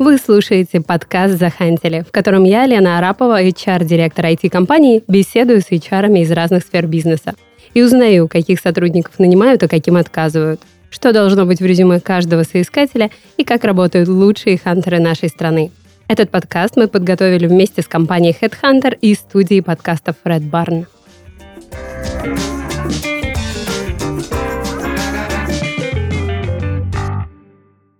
Вы слушаете подкаст «Захантили», в котором я, Лена Арапова, HR-директор IT-компании, беседую с HR из разных сфер бизнеса и узнаю, каких сотрудников нанимают, а каким отказывают, что должно быть в резюме каждого соискателя и как работают лучшие хантеры нашей страны. Этот подкаст мы подготовили вместе с компанией Headhunter и студией подкастов Red Barn.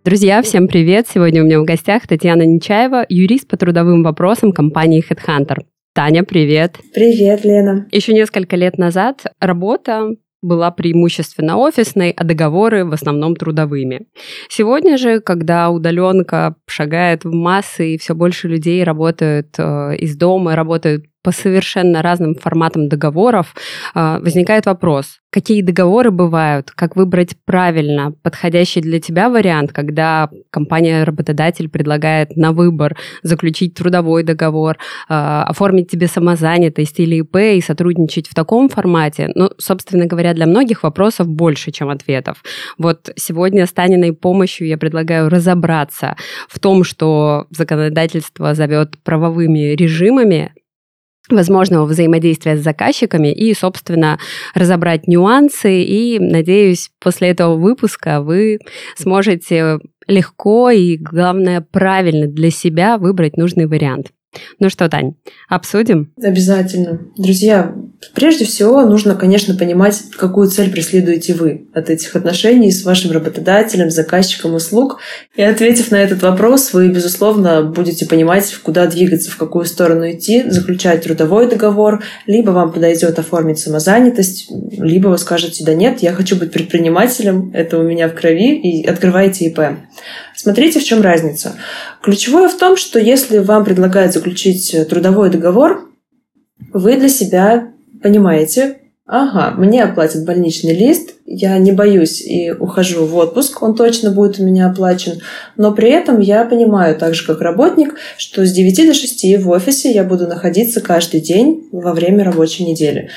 Друзья, всем привет! Сегодня у меня в гостях Татьяна Нечаева, юрист по трудовым вопросам компании Headhunter. Таня, привет! Привет, Лена! Еще несколько лет назад работа была преимущественно офисной, а договоры в основном трудовыми. Сегодня же, когда удаленка шагает в массы и все больше людей работают э, из дома, работают по совершенно разным форматам договоров, а, возникает вопрос, какие договоры бывают, как выбрать правильно подходящий для тебя вариант, когда компания-работодатель предлагает на выбор заключить трудовой договор, а, оформить тебе самозанятость или ИП и сотрудничать в таком формате. Ну, собственно говоря, для многих вопросов больше, чем ответов. Вот сегодня с Таниной помощью я предлагаю разобраться в том, что законодательство зовет правовыми режимами, возможного взаимодействия с заказчиками и, собственно, разобрать нюансы. И, надеюсь, после этого выпуска вы сможете легко и, главное, правильно для себя выбрать нужный вариант. Ну что, Тань, обсудим? Обязательно. Друзья, прежде всего нужно, конечно, понимать, какую цель преследуете вы от этих отношений с вашим работодателем, заказчиком услуг. И ответив на этот вопрос, вы, безусловно, будете понимать, куда двигаться, в какую сторону идти, заключать трудовой договор, либо вам подойдет оформить самозанятость, либо вы скажете, да нет, я хочу быть предпринимателем, это у меня в крови, и открываете ИП. Смотрите, в чем разница. Ключевое в том, что если вам предлагают заключить трудовой договор, вы для себя понимаете, ага, мне оплатят больничный лист, я не боюсь и ухожу в отпуск, он точно будет у меня оплачен, но при этом я понимаю, так же как работник, что с 9 до 6 в офисе я буду находиться каждый день во время рабочей недели,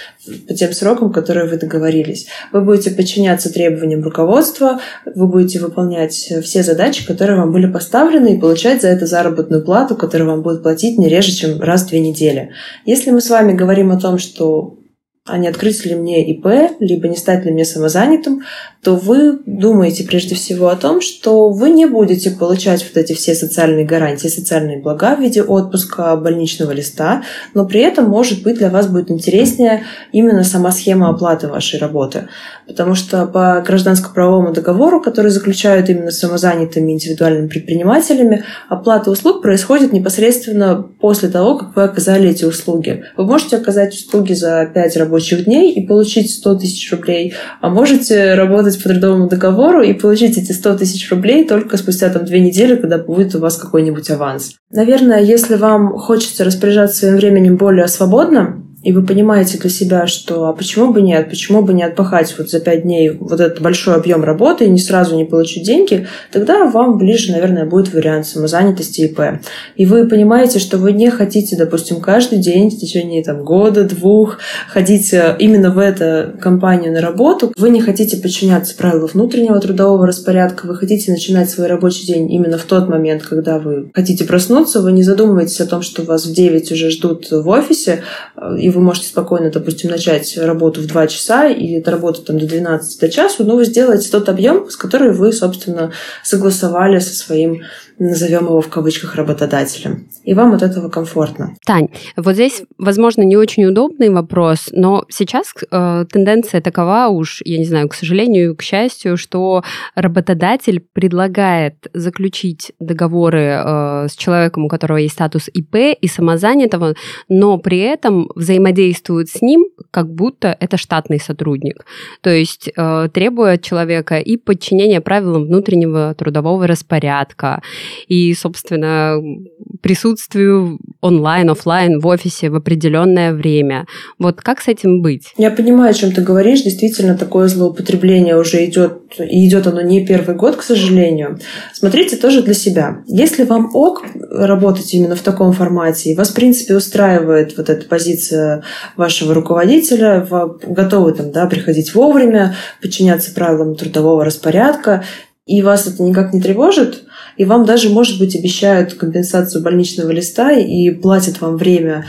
по тем срокам, которые вы договорились. Вы будете подчиняться требованиям руководства, вы будете выполнять все задачи, которые вам были поставлены, и получать за это заработную плату, которую вам будут платить не реже, чем раз в две недели. Если мы с вами говорим о том, что а не открыть ли мне ИП, либо не стать ли мне самозанятым, то вы думаете прежде всего о том, что вы не будете получать вот эти все социальные гарантии, социальные блага в виде отпуска, больничного листа, но при этом, может быть, для вас будет интереснее именно сама схема оплаты вашей работы. Потому что по гражданско-правовому договору, который заключают именно самозанятыми индивидуальными предпринимателями, оплата услуг происходит непосредственно после того, как вы оказали эти услуги. Вы можете оказать услуги за 5 рабочих дней и получить 100 тысяч рублей, а можете работать по трудовому договору и получить эти 100 тысяч рублей только спустя там две недели, когда будет у вас какой-нибудь аванс. Наверное, если вам хочется распоряжаться своим временем более свободно, и вы понимаете для себя, что а почему бы нет, почему бы не отпахать вот за пять дней вот этот большой объем работы и не сразу не получить деньги, тогда вам ближе, наверное, будет вариант самозанятости ИП. И вы понимаете, что вы не хотите, допустим, каждый день в течение там, года, двух ходить э, именно в эту компанию на работу, вы не хотите подчиняться правилам внутреннего трудового распорядка, вы хотите начинать свой рабочий день именно в тот момент, когда вы хотите проснуться, вы не задумываетесь о том, что вас в 9 уже ждут в офисе, э, и вы можете спокойно, допустим, начать работу в 2 часа и отработать там до 12 до часу, но вы сделаете тот объем, с которым вы, собственно, согласовали со своим назовем его в кавычках работодателем. И вам от этого комфортно. Тань, вот здесь, возможно, не очень удобный вопрос, но сейчас э, тенденция такова уж, я не знаю, к сожалению, к счастью, что работодатель предлагает заключить договоры э, с человеком, у которого есть статус ИП и самозанятого, но при этом взаимодействует с ним, как будто это штатный сотрудник. То есть э, требует человека и подчинения правилам внутреннего трудового распорядка, и, собственно, присутствию онлайн, офлайн в офисе в определенное время. Вот как с этим быть? Я понимаю, о чем ты говоришь. Действительно, такое злоупотребление уже идет, и идет оно не первый год, к сожалению. Смотрите тоже для себя. Если вам ок работать именно в таком формате, и вас, в принципе, устраивает вот эта позиция вашего руководителя, вы готовы там, да, приходить вовремя, подчиняться правилам трудового распорядка, и вас это никак не тревожит, и вам даже, может быть, обещают компенсацию больничного листа и платят вам время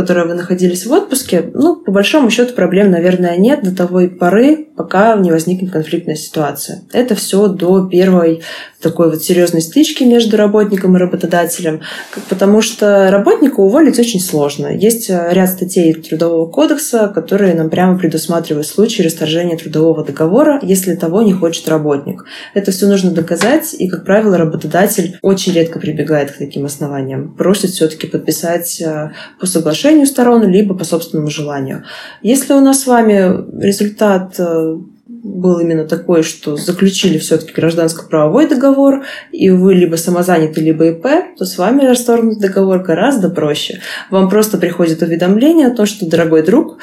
которой вы находились в отпуске, ну, по большому счету проблем, наверное, нет до того поры, пока не возникнет конфликтная ситуация. Это все до первой такой вот серьезной стычки между работником и работодателем, потому что работника уволить очень сложно. Есть э, ряд статей Трудового кодекса, которые нам прямо предусматривают случаи расторжения трудового договора, если того не хочет работник. Это все нужно доказать, и, как правило, работодатель очень редко прибегает к таким основаниям. Просит все-таки подписать э, по соглашению сторон, либо по собственному желанию. Если у нас с вами результат э, был именно такой, что заключили все-таки гражданско-правовой договор, и вы либо самозаняты, либо ИП, то с вами расторгнуть договор гораздо проще. Вам просто приходит уведомление о том, что, дорогой друг,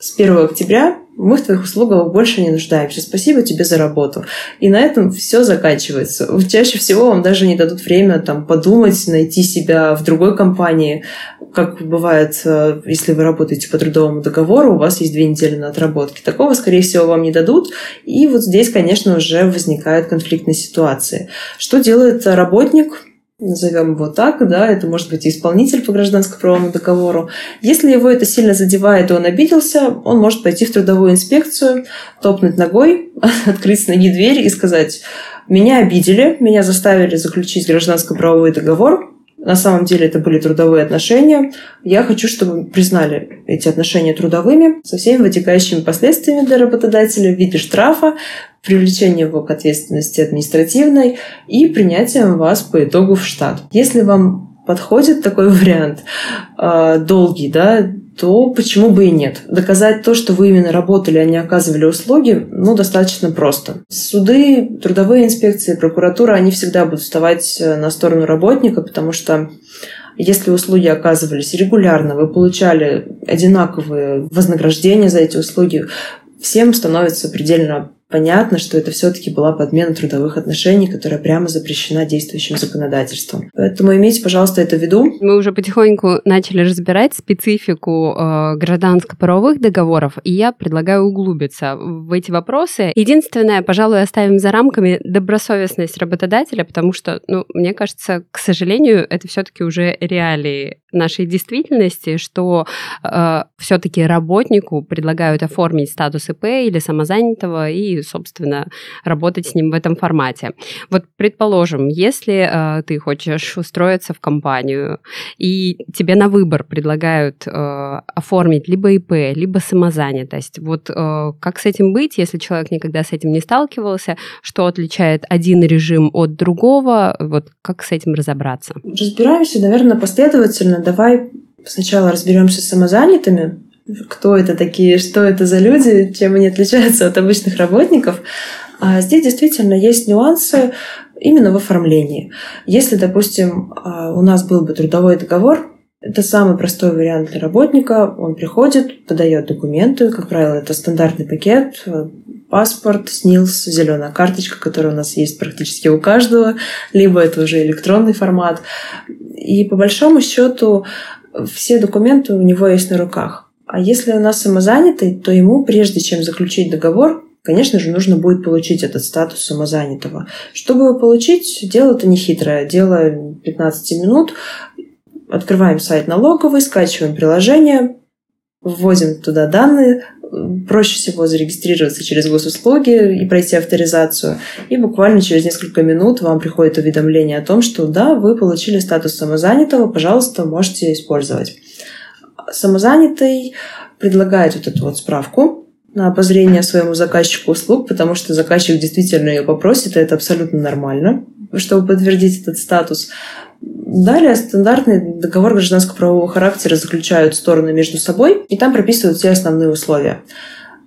с 1 октября мы в твоих услугах больше не нуждаемся. Спасибо тебе за работу. И на этом все заканчивается. Чаще всего вам даже не дадут время там, подумать, найти себя в другой компании. Как бывает, э, если вы работаете по трудовому договору, у вас есть две недели на отработке. Такого, скорее всего, вам не дадут. И вот здесь, конечно, уже возникают конфликтные ситуации. Что делает работник? Назовем его так, да, это может быть исполнитель по гражданско-правовому договору. Если его это сильно задевает, и он обиделся, он может пойти в трудовую инспекцию, топнуть ногой, открыть с ноги дверь и сказать, меня обидели, меня заставили заключить гражданско-правовой договор, на самом деле это были трудовые отношения. Я хочу, чтобы признали эти отношения трудовыми со всеми вытекающими последствиями для работодателя в виде штрафа, привлечения его к ответственности административной и принятием вас по итогу в штат. Если вам подходит такой вариант э, долгий, да, то почему бы и нет? Доказать то, что вы именно работали, а не оказывали услуги, ну, достаточно просто. Суды, трудовые инспекции, прокуратура, они всегда будут вставать э, на сторону работника, потому что если услуги оказывались регулярно, вы получали одинаковые вознаграждения за эти услуги, всем становится предельно понятно, что это все-таки была подмена трудовых отношений, которая прямо запрещена действующим законодательством. Поэтому имейте, пожалуйста, это в виду. Мы уже потихоньку начали разбирать специфику э, гражданско-правовых договоров, и я предлагаю углубиться в эти вопросы. Единственное, пожалуй, оставим за рамками добросовестность работодателя, потому что, ну, мне кажется, к сожалению, это все-таки уже реалии нашей действительности, что э, все-таки работнику предлагают оформить статус ИП или самозанятого и собственно, работать с ним в этом формате. Вот, предположим, если э, ты хочешь устроиться в компанию, и тебе на выбор предлагают э, оформить либо ИП, либо самозанятость, вот э, как с этим быть, если человек никогда с этим не сталкивался, что отличает один режим от другого, вот как с этим разобраться? Разбираемся, наверное, последовательно. Давай сначала разберемся с самозанятыми, кто это такие, что это за люди, чем они отличаются от обычных работников. А здесь действительно есть нюансы именно в оформлении. Если, допустим, а, у нас был бы трудовой договор, это самый простой вариант для работника. Он приходит, подает документы, как правило, это стандартный пакет, паспорт, СНИЛС, зеленая карточка, которая у нас есть практически у каждого, либо это уже электронный формат. И по большому счету все документы у него есть на руках. А если у нас самозанятый, то ему, прежде чем заключить договор, конечно же, нужно будет получить этот статус самозанятого. Чтобы его получить, дело-то не хитрое. Дело 15 минут. Открываем сайт налоговый, скачиваем приложение, вводим туда данные, проще всего зарегистрироваться через госуслуги и пройти авторизацию. И буквально через несколько минут вам приходит уведомление о том, что да, вы получили статус самозанятого, пожалуйста, можете использовать самозанятый предлагает вот эту вот справку на обозрение своему заказчику услуг, потому что заказчик действительно ее попросит, и это абсолютно нормально, чтобы подтвердить этот статус. Далее стандартный договор гражданского правового характера заключают стороны между собой, и там прописывают все основные условия.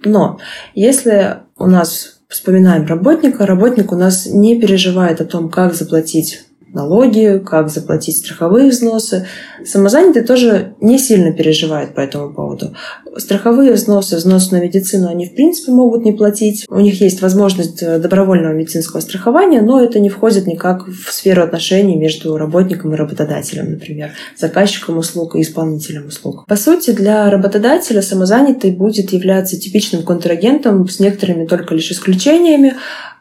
Но если у нас вспоминаем работника, работник у нас не переживает о том, как заплатить налоги, как заплатить страховые взносы. Самозанятые тоже не сильно переживают по этому поводу. Страховые взносы, взносы на медицину, они в принципе могут не платить. У них есть возможность э, добровольного медицинского страхования, но это не входит никак в сферу отношений между работником и работодателем, например, заказчиком услуг и исполнителем услуг. По сути, для работодателя самозанятый будет являться типичным контрагентом с некоторыми только лишь исключениями.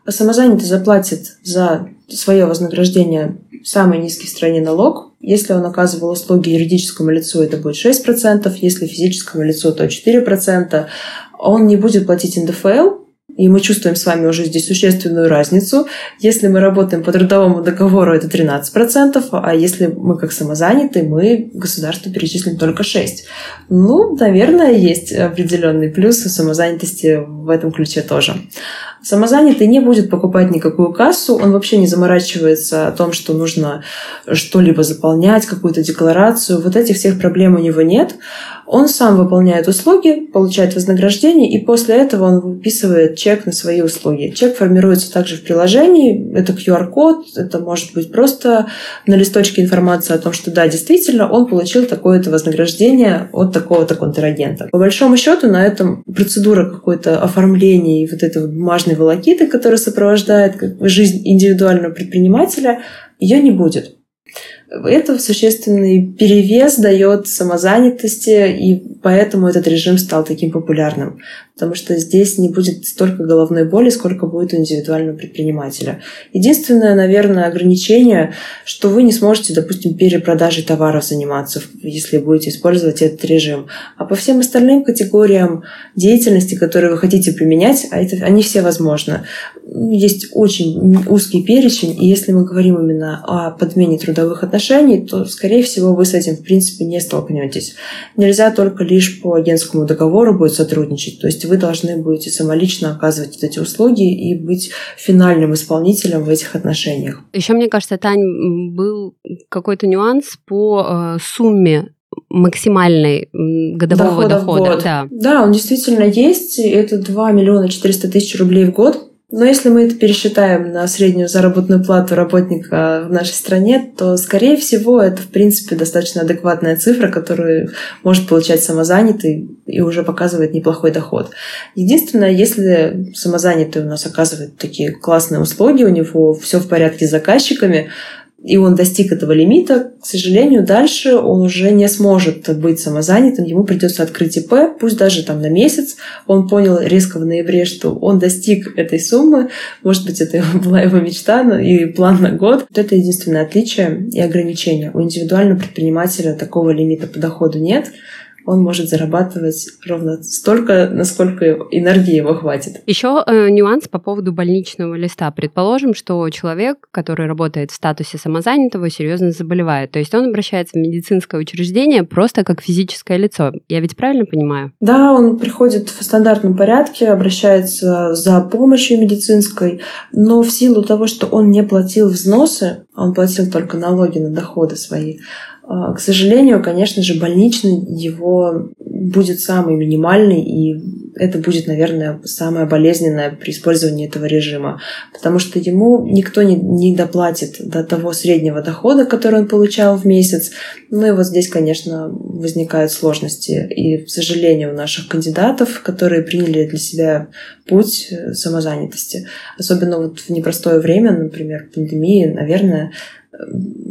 Самозанятый заплатит за свое вознаграждение самый низкий в стране налог. Если он оказывал услуги юридическому лицу, это будет 6%, если физическому лицу, то 4%. Он не будет платить НДФЛ, и мы чувствуем с вами уже здесь существенную разницу. Если мы работаем по трудовому договору, это 13%, а если мы как самозанятые, мы государству перечислим только 6%. Ну, наверное, есть определенный плюс у самозанятости в этом ключе тоже. Самозанятый не будет покупать никакую кассу, он вообще не заморачивается о том, что нужно что-либо заполнять, какую-то декларацию. Вот этих всех проблем у него нет. Он сам выполняет услуги, получает вознаграждение, и после этого он выписывает чек на свои услуги. Чек формируется также в приложении. Это QR-код, это может быть просто на листочке информация о том, что да, действительно, он получил такое-то вознаграждение от такого-то контрагента. По большому счету на этом процедура какой-то оформления и вот этой вот бумажной волокиты, которая сопровождает жизнь индивидуального предпринимателя, ее не будет. Это существенный перевес дает самозанятости, и поэтому этот режим стал таким популярным потому что здесь не будет столько головной боли, сколько будет у индивидуального предпринимателя. Единственное, наверное, ограничение, что вы не сможете, допустим, перепродажей товаров заниматься, если будете использовать этот режим. А по всем остальным категориям деятельности, которые вы хотите применять, а это, они все возможны. Есть очень узкий перечень, и если мы говорим именно о подмене трудовых отношений, то, скорее всего, вы с этим, в принципе, не столкнетесь. Нельзя только лишь по агентскому договору будет сотрудничать. То есть вы должны будете самолично оказывать вот эти услуги и быть финальным исполнителем в этих отношениях. Еще, мне кажется, Тань, был какой-то нюанс по э, сумме максимальной годового дохода. дохода. Да. да, он действительно есть. Это 2 миллиона 400 тысяч рублей в год. Но если мы это пересчитаем на среднюю заработную плату работника в нашей стране, то, скорее всего, это, в принципе, достаточно адекватная цифра, которую может получать самозанятый и уже показывает неплохой доход. Единственное, если самозанятый у нас оказывает такие классные услуги, у него все в порядке с заказчиками, и он достиг этого лимита, к сожалению, дальше он уже не сможет быть самозанятым, ему придется открыть ИП, пусть даже там на месяц. Он понял резко в ноябре, что он достиг этой суммы, может быть, это была его мечта и план на год. Вот это единственное отличие и ограничение. У индивидуального предпринимателя такого лимита по доходу нет он может зарабатывать ровно столько, насколько энергии его хватит. Еще э, нюанс по поводу больничного листа. Предположим, что человек, который работает в статусе самозанятого, серьезно заболевает. То есть он обращается в медицинское учреждение просто как физическое лицо. Я ведь правильно понимаю? Да, он приходит в стандартном порядке, обращается за помощью медицинской, но в силу того, что он не платил взносы, он платил только налоги на доходы свои, к сожалению, конечно же, больничный его будет самый минимальный, и это будет, наверное, самое болезненное при использовании этого режима, потому что ему никто не, не доплатит до того среднего дохода, который он получал в месяц. Ну и вот здесь, конечно, возникают сложности. И, к сожалению, у наших кандидатов, которые приняли для себя путь самозанятости, особенно вот в непростое время, например, пандемии, наверное,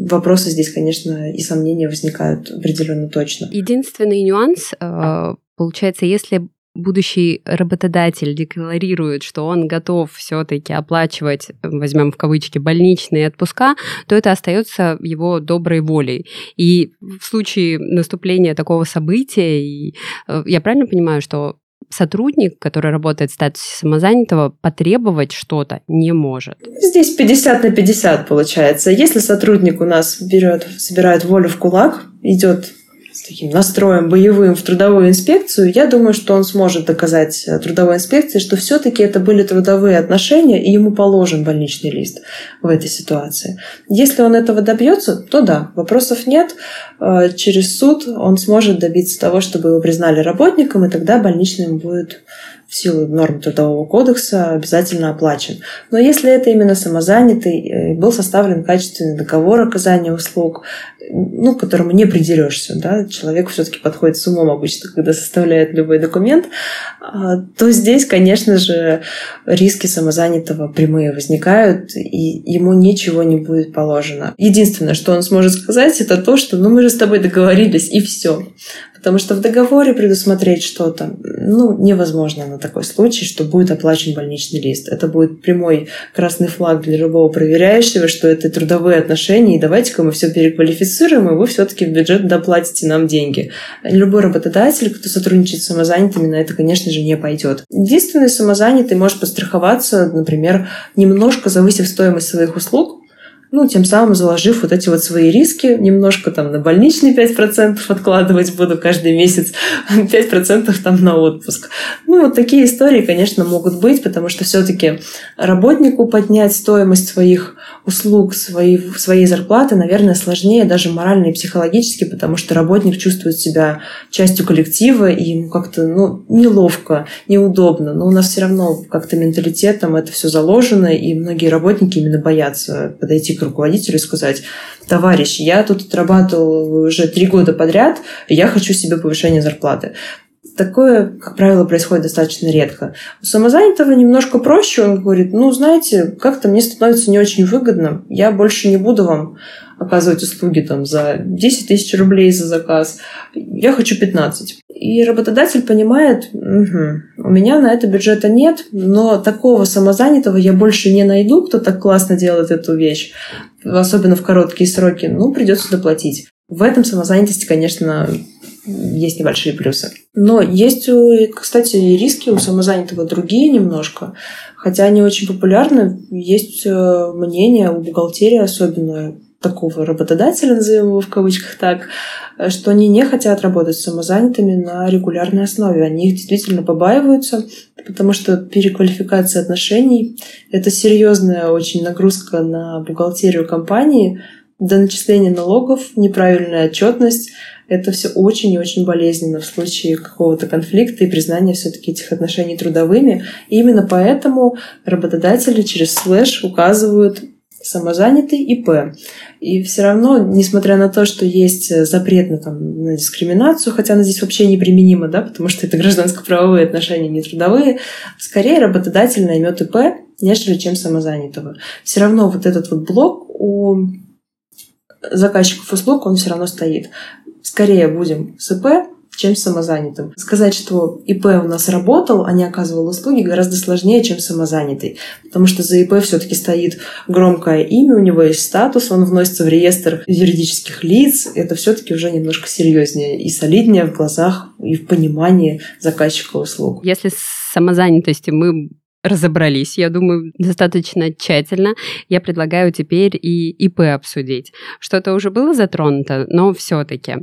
вопросы здесь, конечно, и сомнения возникают определенно точно. Единственный нюанс, э, получается, если будущий работодатель декларирует, что он готов все-таки оплачивать, возьмем в кавычки, больничные отпуска, то это остается его доброй волей. И в случае наступления такого события, и, э, я правильно понимаю, что сотрудник, который работает в статусе самозанятого, потребовать что-то не может. Здесь 50 на 50 получается. Если сотрудник у нас берет, собирает волю в кулак, идет с таким настроем боевым в трудовую инспекцию, я думаю, что он сможет доказать э, трудовой инспекции, что все-таки это были трудовые отношения, и ему положен больничный лист в этой ситуации. Если он этого добьется, то да, вопросов нет. Э, через суд он сможет добиться того, чтобы его признали работником, и тогда больничный будет в силу норм Трудового кодекса обязательно оплачен. Но если это именно самозанятый, э, был составлен качественный договор оказания услуг, ну, которому не придерешься, да, человек все-таки подходит с умом обычно, когда составляет любой документ, а, то здесь, конечно же, риски самозанятого прямые возникают, и ему ничего не будет положено. Единственное, что он сможет сказать, это то, что ну мы же с тобой договорились, и все. Потому что в договоре предусмотреть что-то, ну, невозможно на такой случай, что будет оплачен больничный лист. Это будет прямой красный флаг для любого проверяющего, что это трудовые отношения, и давайте-ка мы все переквалифицируем, и вы все-таки в бюджет доплатите нам деньги. Любой работодатель, кто сотрудничает с самозанятыми, на это, конечно же, не пойдет. Единственный самозанятый может постраховаться, например, немножко завысив стоимость своих услуг, ну, тем самым заложив вот эти вот свои риски, немножко там на больничный 5% откладывать буду каждый месяц, 5% там на отпуск. Ну, вот такие истории, конечно, могут быть, потому что все-таки работнику поднять стоимость своих услуг, своей, своей зарплаты, наверное, сложнее даже морально и психологически, потому что работник чувствует себя частью коллектива, и ему как-то ну, неловко, неудобно. Но у нас все равно как-то менталитетом это все заложено, и многие работники именно боятся подойти к руководителю и сказать, товарищ, я тут отрабатывал уже три года подряд, и я хочу себе повышение зарплаты. Такое, как правило, происходит достаточно редко. У самозанятого немножко проще. Он говорит, ну, знаете, как-то мне становится не очень выгодно. Я больше не буду вам оказывать услуги там, за 10 тысяч рублей за заказ. Я хочу 15. И работодатель понимает, угу, у меня на это бюджета нет, но такого самозанятого я больше не найду, кто так классно делает эту вещь, особенно в короткие сроки. Ну, придется доплатить. В этом самозанятости, конечно, есть небольшие плюсы. Но есть, кстати, и риски у самозанятого другие немножко. Хотя они очень популярны, есть э, мнение у бухгалтерии особенно такого работодателя, назовем его в кавычках так, что они не хотят работать с самозанятыми на регулярной основе. Они их действительно побаиваются, потому что переквалификация отношений – это серьезная очень нагрузка на бухгалтерию компании, до начисления налогов, неправильная отчетность – это все очень и очень болезненно в случае какого-то конфликта и признания все-таки этих отношений трудовыми. И именно поэтому работодатели через слэш указывают самозанятый ИП. И все равно, несмотря на то, что есть запрет на, там, на дискриминацию, хотя она здесь вообще неприменима, да, потому что это гражданско-правовые отношения, не трудовые, скорее работодатель наймет ИП, нежели чем самозанятого. Все равно вот этот вот блок у заказчиков услуг, он все равно стоит скорее будем с ИП, чем самозанятым. Сказать, что ИП у нас работал, а не оказывал услуги, гораздо сложнее, чем самозанятый. Потому что за ИП все-таки стоит громкое имя, у него есть статус, он вносится в реестр юридических лиц. Это все-таки уже немножко серьезнее и солиднее в глазах и в понимании заказчика услуг. Если с самозанятостью мы разобрались, я думаю, достаточно тщательно. Я предлагаю теперь и ИП обсудить. Что-то уже было затронуто, но все-таки.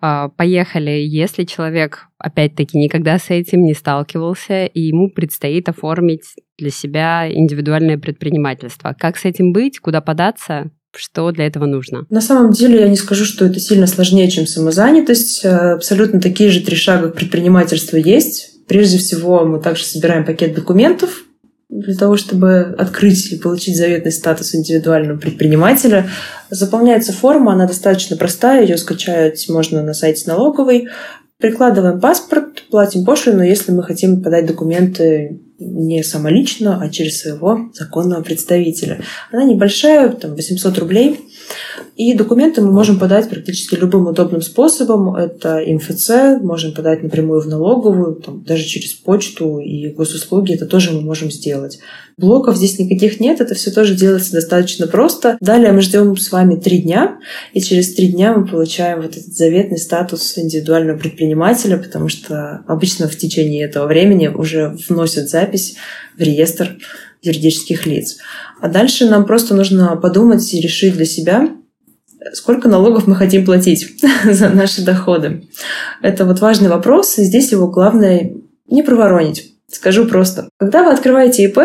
А, поехали. Если человек, опять-таки, никогда с этим не сталкивался, и ему предстоит оформить для себя индивидуальное предпринимательство, как с этим быть, куда податься? Что для этого нужно? На самом деле я не скажу, что это сильно сложнее, чем самозанятость. Абсолютно такие же три шага к предпринимательству есть Прежде всего, мы также собираем пакет документов для того, чтобы открыть и получить заветный статус индивидуального предпринимателя. Заполняется форма, она достаточно простая, ее скачать можно на сайте налоговой. Прикладываем паспорт, платим пошлину, если мы хотим подать документы не самолично, а через своего законного представителя. Она небольшая, там 800 рублей. И документы мы можем подать практически любым удобным способом. Это МФЦ, можем подать напрямую в налоговую, там, даже через почту и госуслуги. Это тоже мы можем сделать. Блоков здесь никаких нет, это все тоже делается достаточно просто. Далее мы ждем с вами три дня, и через три дня мы получаем вот этот заветный статус индивидуального предпринимателя, потому что обычно в течение этого времени уже вносят запись в реестр юридических лиц. А дальше нам просто нужно подумать и решить для себя, сколько налогов мы хотим платить за наши доходы. Это вот важный вопрос, и здесь его главное не проворонить. Скажу просто. Когда вы открываете ИП,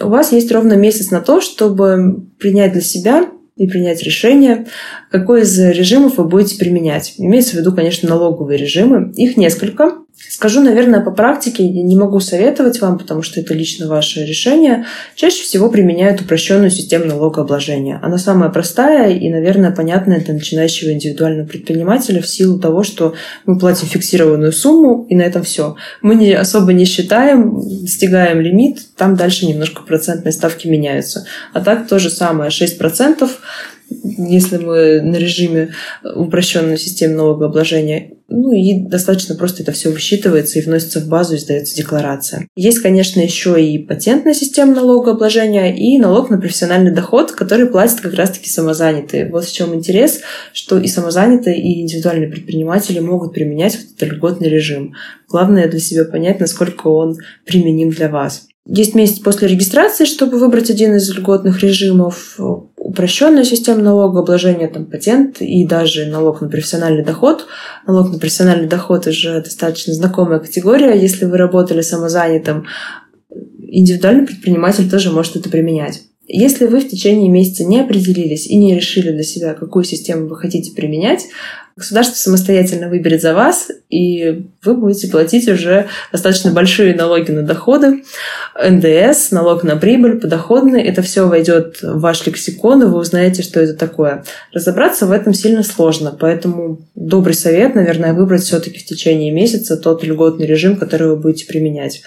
у вас есть ровно месяц на то, чтобы принять для себя и принять решение, какой из режимов вы будете применять. Имеется в виду, конечно, налоговые режимы. Их несколько. Скажу, наверное, по практике, не могу советовать вам, потому что это лично ваше решение. Чаще всего применяют упрощенную систему налогообложения. Она самая простая и, наверное, понятная для начинающего индивидуального предпринимателя в силу того, что мы платим фиксированную сумму, и на этом все. Мы не, особо не считаем, достигаем лимит, там дальше немножко процентные ставки меняются. А так то же самое, 6%, если мы на режиме упрощенной системы налогообложения Ну и достаточно просто это все высчитывается и вносится в базу и сдается декларация. Есть, конечно, еще и патентная система налогообложения и налог на профессиональный доход, который платят как раз-таки самозанятые. Вот в чем интерес, что и самозанятые, и индивидуальные предприниматели могут применять вот этот льготный режим. Главное для себя понять, насколько он применим для вас. Есть месяц после регистрации, чтобы выбрать один из льготных режимов. Упрощенная система налогообложения, там патент и даже налог на профессиональный доход. Налог на профессиональный доход уже достаточно знакомая категория. Если вы работали самозанятым, индивидуальный предприниматель тоже может это применять. Если вы в течение месяца не определились и не решили для себя, какую систему вы хотите применять, государство самостоятельно выберет за вас, и вы будете платить уже достаточно большие налоги на доходы, НДС, налог на прибыль, подоходный. Это все войдет в ваш лексикон, и вы узнаете, что это такое. Разобраться в этом сильно сложно, поэтому добрый совет, наверное, выбрать все-таки в течение месяца тот льготный режим, который вы будете применять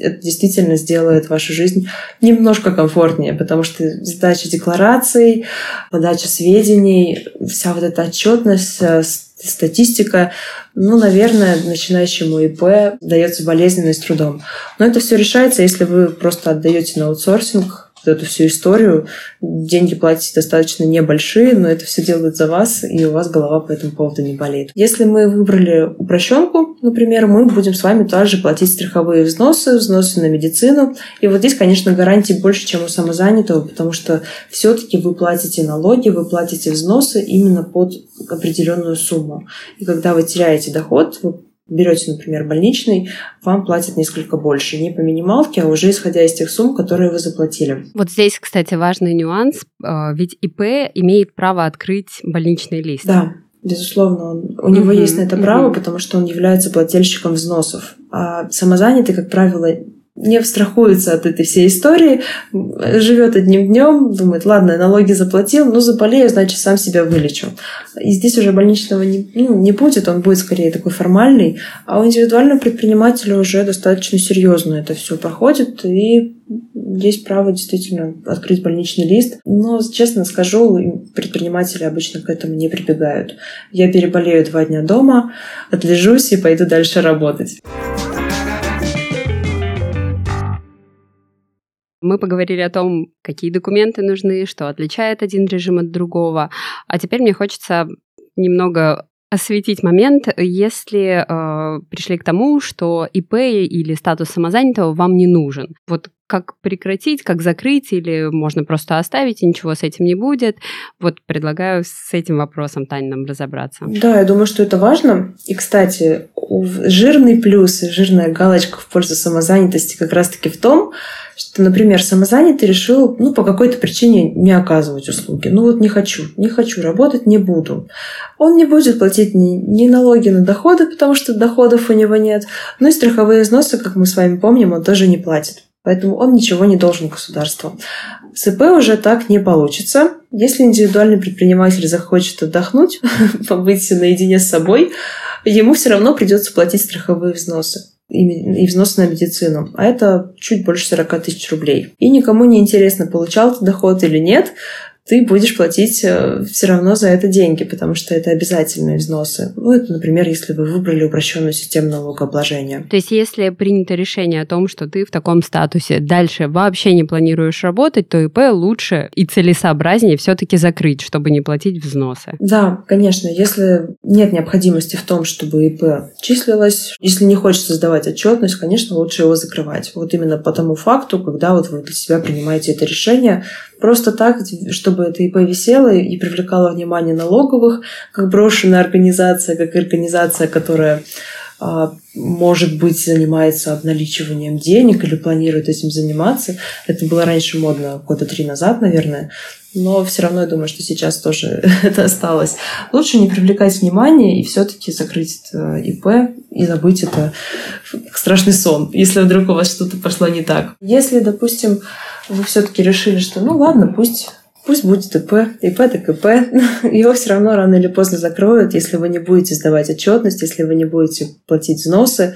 это действительно сделает вашу жизнь немножко комфортнее, потому что сдача деклараций, подача сведений, вся вот эта отчетность, э, статистика, ну, наверное, начинающему ИП дается болезненно и с трудом. Но это все решается, если вы просто отдаете на аутсорсинг эту всю историю. Деньги платите достаточно небольшие, но это все делают за вас, и у вас голова по этому поводу не болит. Если мы выбрали упрощенку, например, мы будем с вами также платить страховые взносы, взносы на медицину. И вот здесь, конечно, гарантий больше, чем у самозанятого, потому что все-таки вы платите налоги, вы платите взносы именно под определенную сумму. И когда вы теряете доход, вы берете, например, больничный, вам платят несколько больше. Не по минималке, а уже исходя из тех сумм, которые вы заплатили. Вот здесь, кстати, важный нюанс. А, ведь ИП имеет право открыть больничный лист. Да, безусловно, он, у него uh-huh, есть на это право, uh-huh. потому что он является плательщиком взносов. А самозанятый, как правило, не страхуется от этой всей истории, живет одним днем, думает, ладно, налоги заплатил, ну заболею, значит, сам себя вылечу. И здесь уже больничного не, ну, не будет, он будет скорее такой формальный, а у индивидуального предпринимателя уже достаточно серьезно это все проходит, и есть право действительно открыть больничный лист. Но, честно скажу, предприниматели обычно к этому не прибегают. Я переболею два дня дома, отлежусь и пойду дальше работать. Мы поговорили о том, какие документы нужны, что отличает один режим от другого. А теперь мне хочется немного осветить момент, если э, пришли к тому, что ИП или статус самозанятого вам не нужен. Вот как прекратить, как закрыть, или можно просто оставить, и ничего с этим не будет. Вот предлагаю с этим вопросом, Таня, нам разобраться. Да, я думаю, что это важно. И, кстати, жирный плюс жирная галочка в пользу самозанятости как раз-таки в том, что, например, самозанятый решил, ну, по какой-то причине не оказывать услуги. Ну, вот не хочу, не хочу работать, не буду. Он не будет платить ни, ни налоги на доходы, потому что доходов у него нет, ну и страховые взносы, как мы с вами помним, он тоже не платит. Поэтому он ничего не должен государству. ИП уже так не получится. Если индивидуальный предприниматель захочет отдохнуть, побыть наедине с собой, ему все равно придется платить страховые взносы и взносы на медицину. А это чуть больше 40 тысяч рублей. И никому не интересно, получал ты доход или нет ты будешь платить э, все равно за это деньги, потому что это обязательные взносы. Ну, это, например, если вы выбрали упрощенную систему налогообложения. То есть, если принято решение о том, что ты в таком статусе дальше вообще не планируешь работать, то ИП лучше и целесообразнее все-таки закрыть, чтобы не платить взносы. Да, конечно. Если нет необходимости в том, чтобы ИП числилось, если не хочется сдавать отчетность, конечно, лучше его закрывать. Вот именно по тому факту, когда вот вы для себя принимаете это решение, Просто так, чтобы это ИП висело и привлекало внимание налоговых, как брошенная организация, как организация, которая может быть, занимается обналичиванием денег или планирует этим заниматься. Это было раньше модно, года три назад, наверное. Но все равно я думаю, что сейчас тоже это осталось. Лучше не привлекать внимание и все-таки закрыть это ИП и забыть это страшный сон, если вдруг у вас что-то пошло не так. Если, допустим, вы все-таки решили, что ну ладно, пусть Пусть будет ИП, ИП так ИП. Его все равно рано или поздно закроют, если вы не будете сдавать отчетность, если вы не будете платить взносы.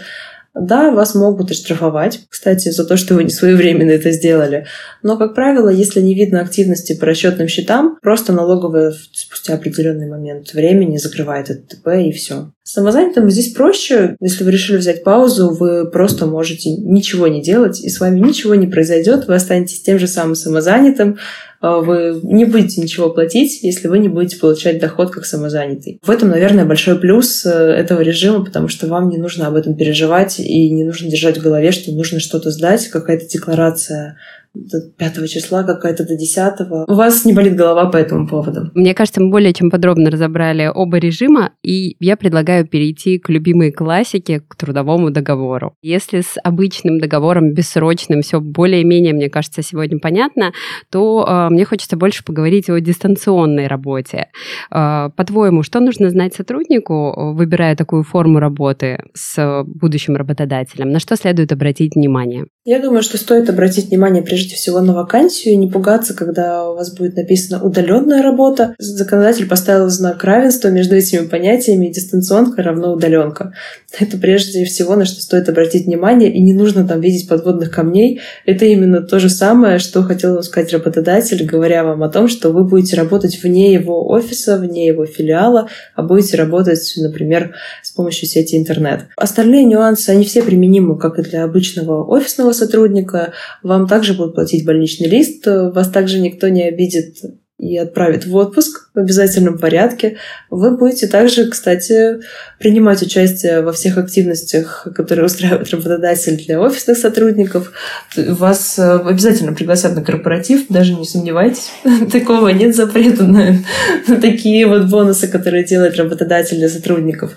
Да, вас могут оштрафовать, кстати, за то, что вы не своевременно это сделали. Но, как правило, если не видно активности по расчетным счетам, просто налоговая спустя определенный момент времени закрывает это ТП и все. Самозанятым здесь проще. Если вы решили взять паузу, вы просто можете ничего не делать, и с вами ничего не произойдет. Вы останетесь тем же самым самозанятым, вы не будете ничего платить, если вы не будете получать доход как самозанятый. В этом, наверное, большой плюс э, этого режима, потому что вам не нужно об этом переживать и не нужно держать в голове, что нужно что-то сдать, какая-то декларация до 5 числа, какая-то до 10. У вас не болит голова по этому поводу? Мне кажется, мы более чем подробно разобрали оба режима, и я предлагаю перейти к любимой классике, к трудовому договору. Если с обычным договором, бессрочным, все более-менее, мне кажется, сегодня понятно, то э, мне хочется больше поговорить о дистанционной работе. Э, по-твоему, что нужно знать сотруднику, выбирая такую форму работы с будущим работодателем? На что следует обратить внимание? Я думаю, что стоит обратить внимание прежде прежде всего на вакансию не пугаться, когда у вас будет написано «удаленная работа». Законодатель поставил знак равенства между этими понятиями «дистанционка равно удаленка». Это прежде всего, на что стоит обратить внимание, и не нужно там видеть подводных камней. Это именно то же самое, что хотел вам сказать работодатель, говоря вам о том, что вы будете работать вне его офиса, вне его филиала, а будете работать, например, с помощью сети интернет. Остальные нюансы, они все применимы как и для обычного офисного сотрудника. Вам также будут платить больничный лист, вас также никто не обидит и отправит в отпуск в обязательном порядке. Вы будете также, кстати, принимать участие во всех активностях, которые устраивает работодатель для офисных сотрудников. Вас э, обязательно пригласят на корпоратив, даже не сомневайтесь. Такого нет запрета на, на такие вот бонусы, которые делает работодатель для сотрудников.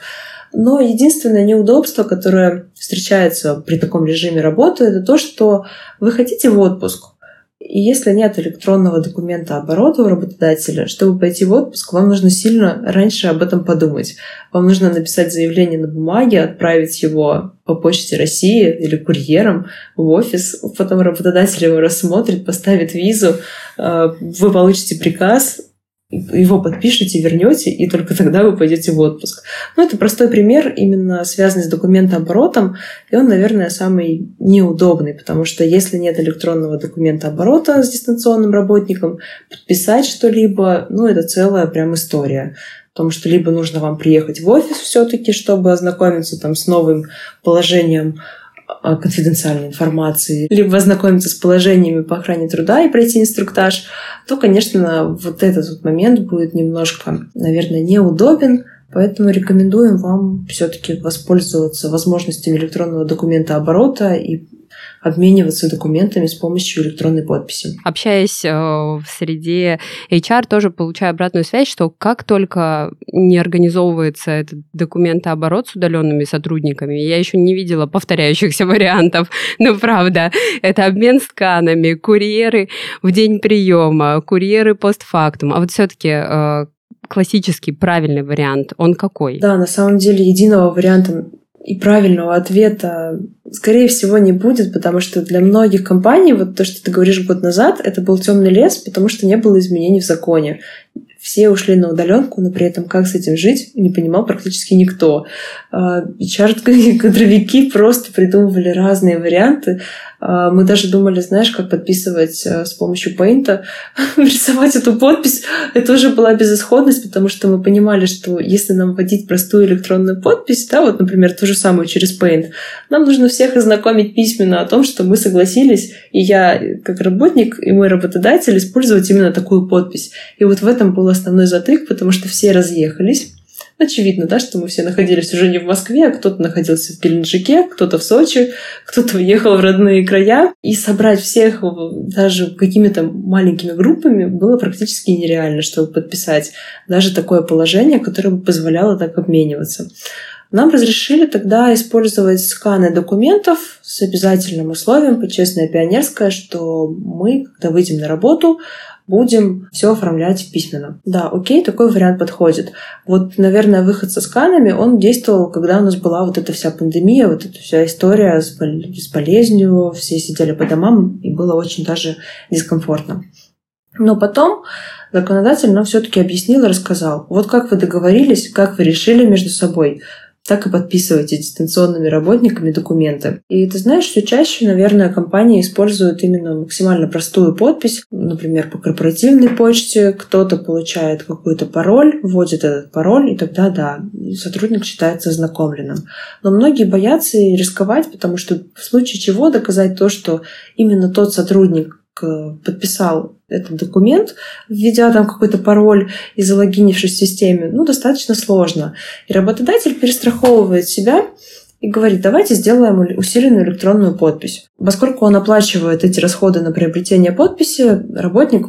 Но единственное неудобство, которое встречается при таком режиме работы, это то, что вы хотите в отпуск, и если нет электронного документа оборота у работодателя, чтобы пойти в отпуск, вам нужно сильно раньше об этом подумать. Вам нужно написать заявление на бумаге, отправить его по почте России или курьером в офис. Потом работодатель его рассмотрит, поставит визу, э, вы получите приказ, его подпишете, вернете, и только тогда вы пойдете в отпуск. Ну, это простой пример, именно связанный с документооборотом, и он, наверное, самый неудобный, потому что если нет электронного документа оборота с дистанционным работником, подписать что-либо, ну, это целая прям история. Потому что либо нужно вам приехать в офис все-таки, чтобы ознакомиться там с новым положением конфиденциальной информации, либо ознакомиться с положениями по охране труда и пройти инструктаж, то, конечно, вот этот вот момент будет немножко, наверное, неудобен, Поэтому рекомендуем вам все-таки воспользоваться возможностями электронного документа оборота и обмениваться документами с помощью электронной подписи. Общаясь э, в среде HR, тоже получаю обратную связь, что как только не организовывается этот документооборот с удаленными сотрудниками, я еще не видела повторяющихся вариантов, но правда, это обмен сканами, курьеры в день приема, курьеры постфактум. А вот все-таки э, классический правильный вариант, он какой? Да, на самом деле единого варианта и правильного ответа, скорее всего, не будет, потому что для многих компаний, вот то, что ты говоришь год назад, это был темный лес, потому что не было изменений в законе. Все ушли на удаленку, но при этом как с этим жить, не понимал практически никто. HR-кадровики просто придумывали разные варианты, а, мы даже думали, знаешь, как подписывать э, с помощью Paint, рисовать эту подпись. Это уже была безысходность, потому что мы понимали, что если нам вводить простую электронную подпись, да, вот, например, ту же самую через Paint, нам нужно всех ознакомить письменно о том, что мы согласились, и я, как работник, и мой работодатель использовать именно такую подпись. И вот в этом был основной затык, потому что все разъехались, Очевидно, да, что мы все находились уже не в Москве, а кто-то находился в Геленджике, кто-то в Сочи, кто-то уехал в родные края. И собрать всех даже какими-то маленькими группами было практически нереально, чтобы подписать даже такое положение, которое бы позволяло так обмениваться. Нам разрешили тогда использовать сканы документов с обязательным условием, почестное пионерское, что мы, когда выйдем на работу, будем все оформлять письменно. Да, окей, такой вариант подходит. Вот, наверное, выход со сканами, он действовал, когда у нас была вот эта вся пандемия, вот эта вся история с, бол- с болезнью, все сидели по домам, и было очень даже дискомфортно. Но потом законодатель нам все-таки объяснил и рассказал, вот как вы договорились, как вы решили между собой. Так и подписывайте дистанционными работниками документы. И ты знаешь, все чаще, наверное, компании используют именно максимально простую подпись, например, по корпоративной почте, кто-то получает какой-то пароль, вводит этот пароль, и тогда, да, сотрудник считается ознакомленным. Но многие боятся рисковать, потому что в случае чего доказать то, что именно тот сотрудник, подписал этот документ, введя там какой-то пароль и залогинившись в системе, ну, достаточно сложно. И работодатель перестраховывает себя и говорит, давайте сделаем усиленную электронную подпись. Поскольку он оплачивает эти расходы на приобретение подписи, работник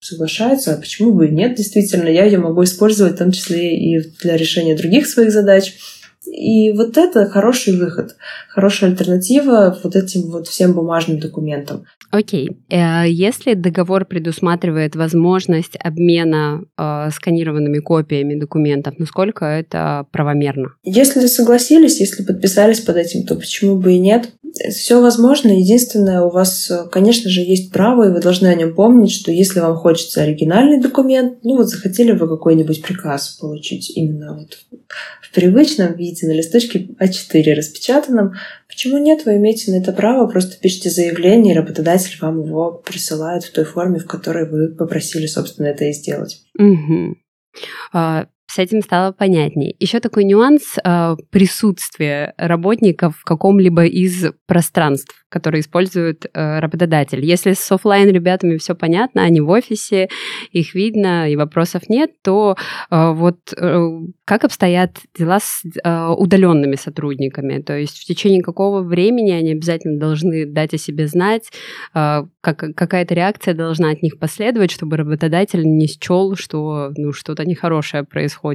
соглашается, а почему бы и нет, действительно, я ее могу использовать в том числе и для решения других своих задач. И вот это хороший выход, хорошая альтернатива вот этим вот всем бумажным документам. Окей. Okay. Э, если договор предусматривает возможность обмена э, сканированными копиями документов, насколько это правомерно? Если согласились, если подписались под этим, то почему бы и нет? Все возможно. Единственное, у вас, конечно же, есть право, и вы должны о нем помнить, что если вам хочется оригинальный документ, ну вот захотели вы какой-нибудь приказ получить именно вот в привычном виде на листочке А4 распечатанном, почему нет? Вы имеете на это право, просто пишите заявление, и работодатель вам его присылает в той форме, в которой вы попросили, собственно, это и сделать. Угу. С этим стало понятнее. Еще такой нюанс э, присутствия работников в каком-либо из пространств который использует э, работодатель. Если с офлайн ребятами все понятно, они в офисе, их видно и вопросов нет, то э, вот э, как обстоят дела с э, удаленными сотрудниками? То есть в течение какого времени они обязательно должны дать о себе знать, э, как, какая-то реакция должна от них последовать, чтобы работодатель не счел, что ну, что-то нехорошее происходит?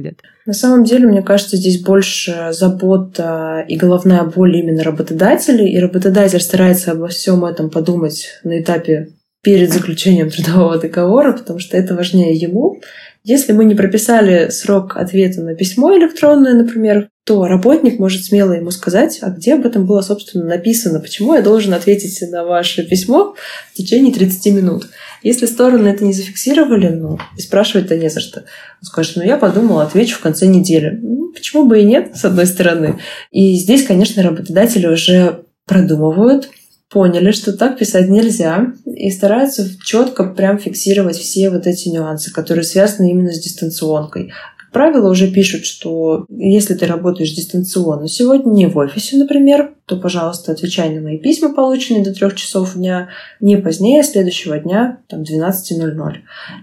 На самом деле, мне кажется, здесь больше забота и головная боль именно работодателей, и работодатель старается обо всем этом подумать на этапе перед заключением трудового договора, потому что это важнее ему. Если мы не прописали срок ответа на письмо электронное, например, то работник может смело ему сказать, а где об этом было, собственно, написано, почему я должен ответить на ваше письмо в течение 30 минут. Если стороны это не зафиксировали, ну, и спрашивать-то не за что. Он скажет, ну, я подумал, отвечу в конце недели. Ну, почему бы и нет, с одной стороны. И здесь, конечно, работодатели уже продумывают, поняли, что так писать нельзя, и стараются четко прям фиксировать все вот эти нюансы, которые связаны именно с дистанционкой. Как правило, уже пишут, что если ты работаешь дистанционно сегодня, не в офисе, например, то, пожалуйста, отвечай на мои письма, полученные до трех часов дня, не позднее следующего дня, там, 12.00.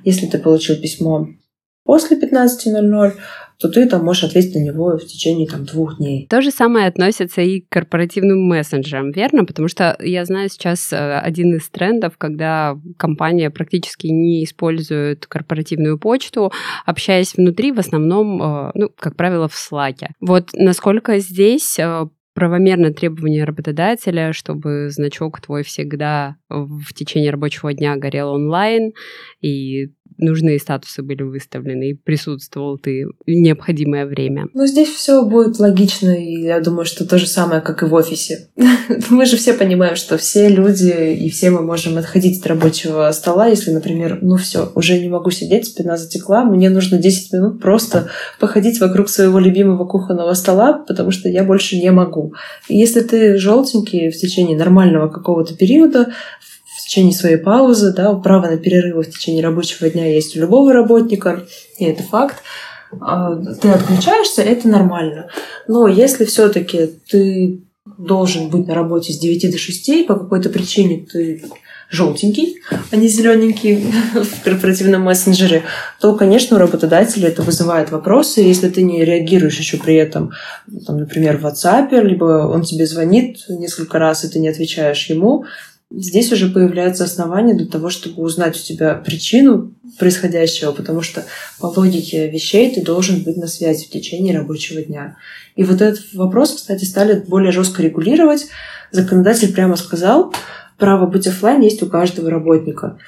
Если ты получил письмо после 15.00, то ты там можешь ответить на него в течение там, двух дней. То же самое относится и к корпоративным мессенджерам, верно? Потому что я знаю сейчас э, один из трендов, когда компания практически не использует корпоративную почту, общаясь внутри, в основном, э, ну, как правило, в Slack. Вот насколько здесь э, правомерно требование работодателя, чтобы значок твой всегда в течение рабочего дня горел онлайн, и нужные статусы были выставлены, и присутствовал ты необходимое время. Ну, здесь все будет логично, и я думаю, что то же самое, как и в офисе. мы же все понимаем, что все люди и все мы можем отходить от рабочего стола, если, например, ну все, уже не могу сидеть, спина затекла, мне нужно 10 минут просто походить вокруг своего любимого кухонного стола, потому что я больше не могу. Если ты желтенький в течение нормального какого-то периода, течение своей паузы, да, право на перерывы в течение рабочего дня есть у любого работника, и это факт. А, ты отключаешься, это нормально. Но если все-таки ты должен быть на работе с 9 до 6, по какой-то причине ты желтенький, а не зелененький в корпоративном мессенджере, то, конечно, у работодателя это вызывает вопросы. Если ты не реагируешь еще при этом, там, например, в WhatsApp, либо он тебе звонит несколько раз, и ты не отвечаешь ему, Здесь уже появляются основания для того, чтобы узнать у тебя причину происходящего, потому что по логике вещей ты должен быть на связи в течение рабочего дня. И вот этот вопрос, кстати, стали более жестко регулировать. Законодатель прямо сказал, право быть офлайн есть у каждого работника.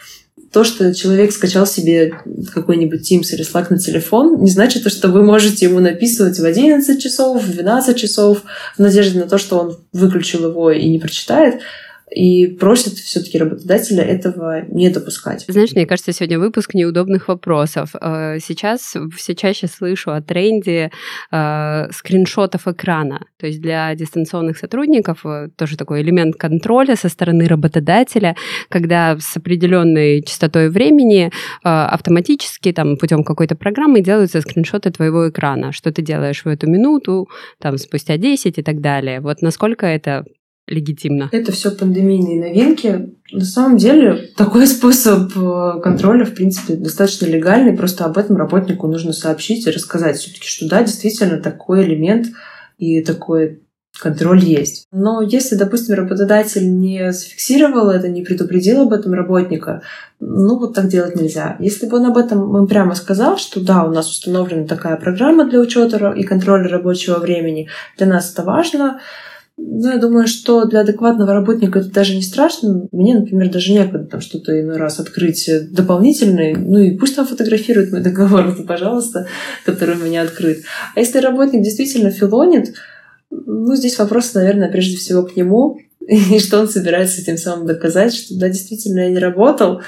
То, что человек скачал себе какой-нибудь Teams или Slack на телефон, не значит, что вы можете ему написывать в 11 часов, в 12 часов, в надежде на то, что он выключил его и не прочитает и просят все-таки работодателя этого не допускать. Знаешь, мне кажется, сегодня выпуск неудобных вопросов. Э, сейчас все чаще слышу о тренде э, скриншотов экрана. То есть для дистанционных сотрудников э, тоже такой элемент контроля со стороны работодателя, когда с определенной частотой времени автоматически там путем какой-то программы делаются скриншоты твоего экрана, что ты делаешь в эту минуту, там спустя 10 и так далее. Вот насколько это легитимно. Это все пандемийные новинки. На самом деле, такой способ э, контроля, в принципе, достаточно легальный. Просто об этом работнику нужно сообщить и рассказать все-таки, что да, действительно, такой элемент и такой контроль есть. Но если, допустим, работодатель не зафиксировал это, не предупредил об этом работника, ну вот так делать нельзя. Если бы он об этом им прямо сказал, что да, у нас установлена такая программа для учета и контроля рабочего времени, для нас это важно, ну, я думаю, что для адекватного работника это даже не страшно. Мне, например, даже некогда там что-то иной раз открыть дополнительный. Ну и пусть там фотографирует мой договор, это, пожалуйста, который у меня открыт. А если работник действительно филонит, ну, здесь вопрос, наверное, прежде всего к нему, и что он собирается тем самым доказать, что да, действительно я не работал.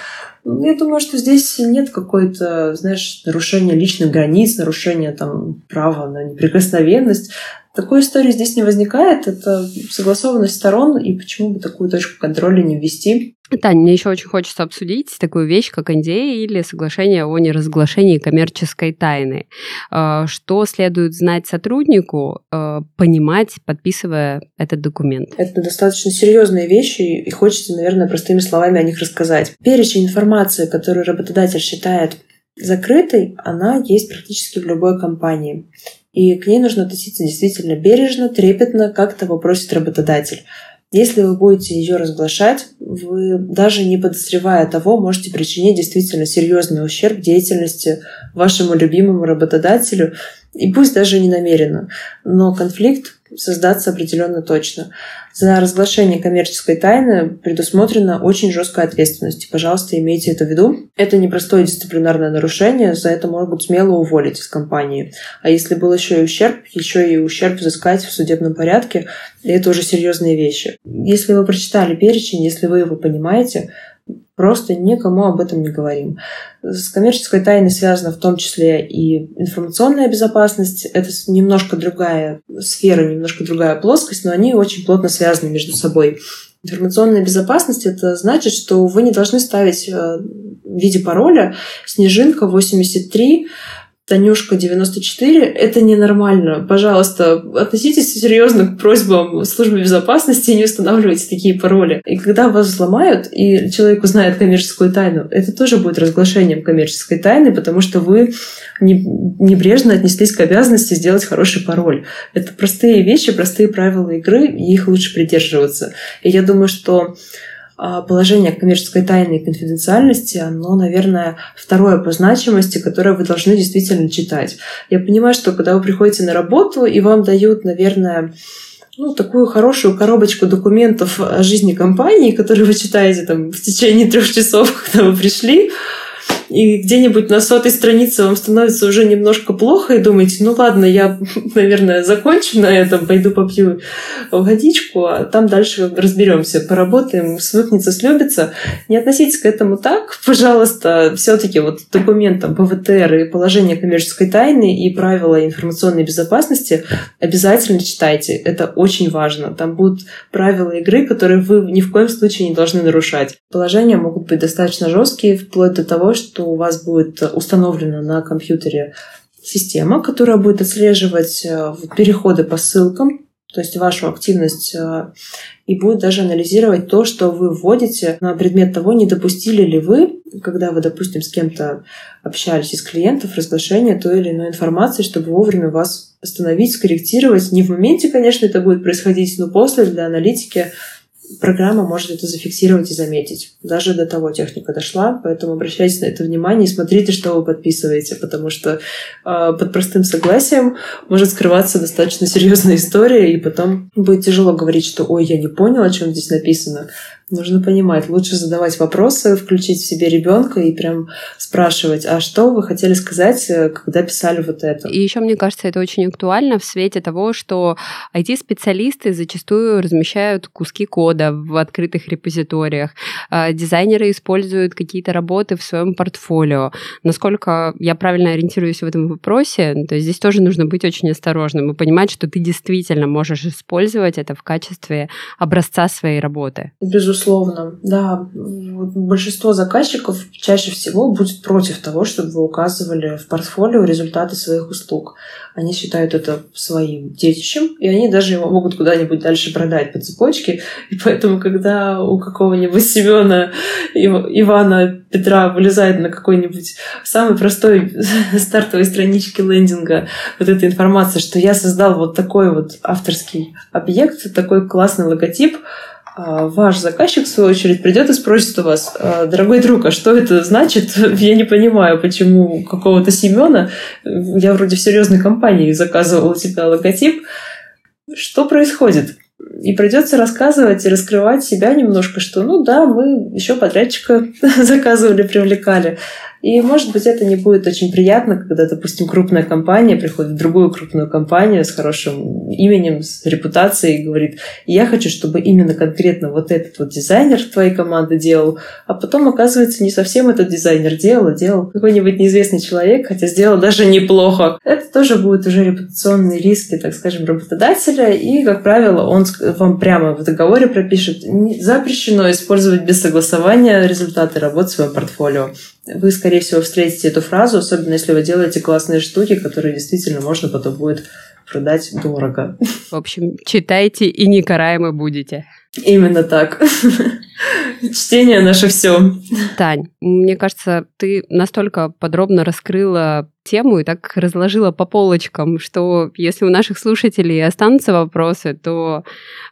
Ну, я думаю, что здесь нет какой-то, знаешь, нарушения личных границ, нарушения там права на неприкосновенность. Такой истории здесь не возникает. Это согласованность сторон, и почему бы такую точку контроля не ввести? Таня, мне еще очень хочется обсудить такую вещь, как NDA или соглашение о неразглашении коммерческой тайны. А, что следует знать сотруднику, а, понимать, подписывая этот документ? Это достаточно серьезные вещи, и хочется, наверное, простыми словами о них рассказать. Перечень информации, которую работодатель считает закрытой, она есть практически в любой компании. И к ней нужно относиться действительно бережно, трепетно, как того просит работодатель. Если вы будете ее разглашать, вы даже не подозревая того, можете причинить действительно серьезный ущерб деятельности вашему любимому работодателю, и пусть даже не намеренно, но конфликт создаться определенно точно. За разглашение коммерческой тайны предусмотрена очень жесткая ответственность. Пожалуйста, имейте это в виду. Это непростое дисциплинарное нарушение, за это могут смело уволить из компании. А если был еще и ущерб, еще и ущерб взыскать в судебном порядке, это уже серьезные вещи. Если вы прочитали перечень, если вы его понимаете, Просто никому об этом не говорим. С коммерческой тайной связана в том числе и информационная безопасность. Это немножко другая сфера, немножко другая плоскость, но они очень плотно связаны между собой. Информационная безопасность это значит, что вы не должны ставить э, в виде пароля снежинка 83 Танюшка 94, это ненормально. Пожалуйста, относитесь серьезно к просьбам службы безопасности и не устанавливайте такие пароли. И когда вас взломают, и человек узнает коммерческую тайну, это тоже будет разглашением коммерческой тайны, потому что вы небрежно отнеслись к обязанности сделать хороший пароль. Это простые вещи, простые правила игры, и их лучше придерживаться. И я думаю, что положение коммерческой тайны и конфиденциальности, оно, наверное, второе по значимости, которое вы должны действительно читать. Я понимаю, что когда вы приходите на работу, и вам дают, наверное, ну, такую хорошую коробочку документов о жизни компании, которые вы читаете там в течение трех часов, когда вы пришли, и где-нибудь на сотой странице вам становится уже немножко плохо, и думаете, ну ладно, я, наверное, закончу на этом, пойду попью водичку, а там дальше разберемся, поработаем, свыкнется, слюбится. Не относитесь к этому так, пожалуйста, все-таки вот документам ПВТР и положение коммерческой тайны и правила информационной безопасности обязательно читайте. Это очень важно. Там будут правила игры, которые вы ни в коем случае не должны нарушать. Положения могут быть достаточно жесткие, вплоть до того, что что у вас будет установлена на компьютере система, которая будет отслеживать э, переходы по ссылкам, то есть вашу активность, э, и будет даже анализировать то, что вы вводите на предмет того, не допустили ли вы, когда вы, допустим, с кем-то общались из клиентов, разглашения той или иной информации, чтобы вовремя вас остановить, скорректировать. Не в моменте, конечно, это будет происходить, но после для аналитики программа может это зафиксировать и заметить. Даже до того техника дошла, поэтому обращайте на это внимание и смотрите, что вы подписываете, потому что э, под простым согласием может скрываться достаточно серьезная история, и потом будет тяжело говорить, что «Ой, я не понял, о чем здесь написано». Нужно понимать. Лучше задавать вопросы, включить в себе ребенка и прям спрашивать, а что вы хотели сказать, э, когда писали вот это? И еще, мне кажется, это очень актуально в свете того, что IT-специалисты зачастую размещают куски кода в открытых репозиториях. А, дизайнеры используют какие-то работы в своем портфолио. Насколько я правильно ориентируюсь в этом вопросе, то есть здесь тоже нужно быть очень осторожным и понимать, что ты действительно можешь использовать это в качестве образца своей работы. Безусловно, да. Большинство заказчиков чаще всего будет против того, чтобы вы указывали в портфолио результаты своих услуг. Они считают это своим детищем, и они даже его могут куда-нибудь дальше продать по цепочке. И поэтому, когда у какого-нибудь Семена, Ивана, Петра вылезает на какой-нибудь самой простой стартовой страничке лендинга вот эта информация, что я создал вот такой вот авторский объект, такой классный логотип, ваш заказчик, в свою очередь, придет и спросит у вас, «А, дорогой друг, а что это значит? Я не понимаю, почему какого-то Семена, я вроде в серьезной компании заказывал у тебя логотип. Что происходит? И придется рассказывать и раскрывать себя немножко, что ну да, мы еще подрядчика заказывали, привлекали. И, может быть, это не будет очень приятно, когда, допустим, крупная компания приходит в другую крупную компанию с хорошим именем, с репутацией и говорит, я хочу, чтобы именно конкретно вот этот вот дизайнер твоей команды делал, а потом, оказывается, не совсем этот дизайнер делал, а делал какой-нибудь неизвестный человек, хотя сделал даже неплохо. Это тоже будут уже репутационные риски, так скажем, работодателя, и, как правило, он вам прямо в договоре пропишет, запрещено использовать без согласования результаты работы в своем портфолио вы, скорее всего, встретите эту фразу, особенно если вы делаете классные штуки, которые действительно можно потом будет продать дорого. В общем, читайте и некараемы будете. Именно так. Чтение наше все. Тань, мне кажется, ты настолько подробно раскрыла тему и так разложила по полочкам, что если у наших слушателей останутся вопросы, то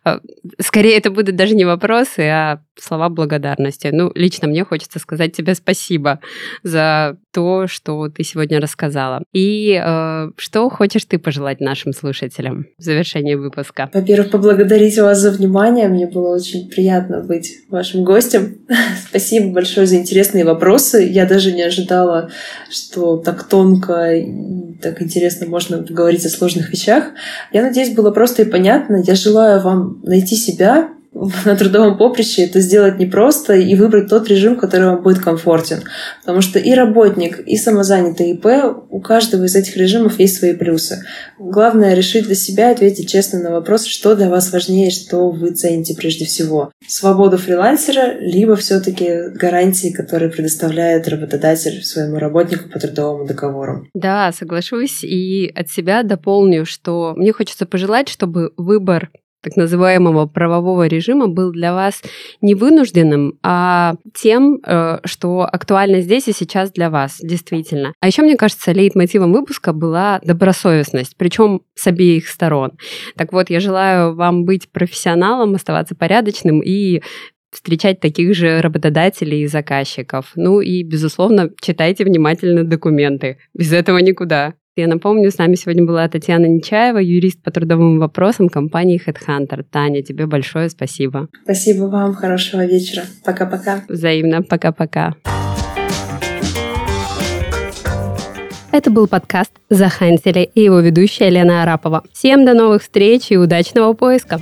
э, скорее это будут даже не вопросы, а слова благодарности. Ну, лично мне хочется сказать тебе спасибо за то, что ты сегодня рассказала. И э, что хочешь ты пожелать нашим слушателям в завершении выпуска? Во-первых, поблагодарить вас за внимание. Мне было очень приятно быть вашим гостем. Спасибо большое за интересные вопросы. Я даже не ожидала, что так тонко и так интересно можно говорить о сложных вещах. Я надеюсь, было просто и понятно. Я желаю вам найти себя, на трудовом поприще это сделать непросто и выбрать тот режим, который вам будет комфортен. Потому что и работник, и самозанятый ИП, у каждого из этих режимов есть свои плюсы. Главное решить для себя, ответить честно на вопрос, что для вас важнее, что вы цените прежде всего. Свободу фрилансера, либо все-таки гарантии, которые предоставляет работодатель своему работнику по трудовому договору. Да, соглашусь. И от себя дополню, что мне хочется пожелать, чтобы выбор так называемого правового режима был для вас не вынужденным, а тем, э, что актуально здесь и сейчас для вас, действительно. А еще, мне кажется, лейтмотивом выпуска была добросовестность, причем с обеих сторон. Так вот, я желаю вам быть профессионалом, оставаться порядочным и встречать таких же работодателей и заказчиков. Ну и, безусловно, читайте внимательно документы. Без этого никуда. Я напомню, с нами сегодня была Татьяна Нечаева, юрист по трудовым вопросам компании Headhunter. Таня, тебе большое спасибо. Спасибо вам, хорошего вечера. Пока-пока. Взаимно, пока-пока. Это был подкаст «Захантили» и его ведущая Лена Арапова. Всем до новых встреч и удачного поиска!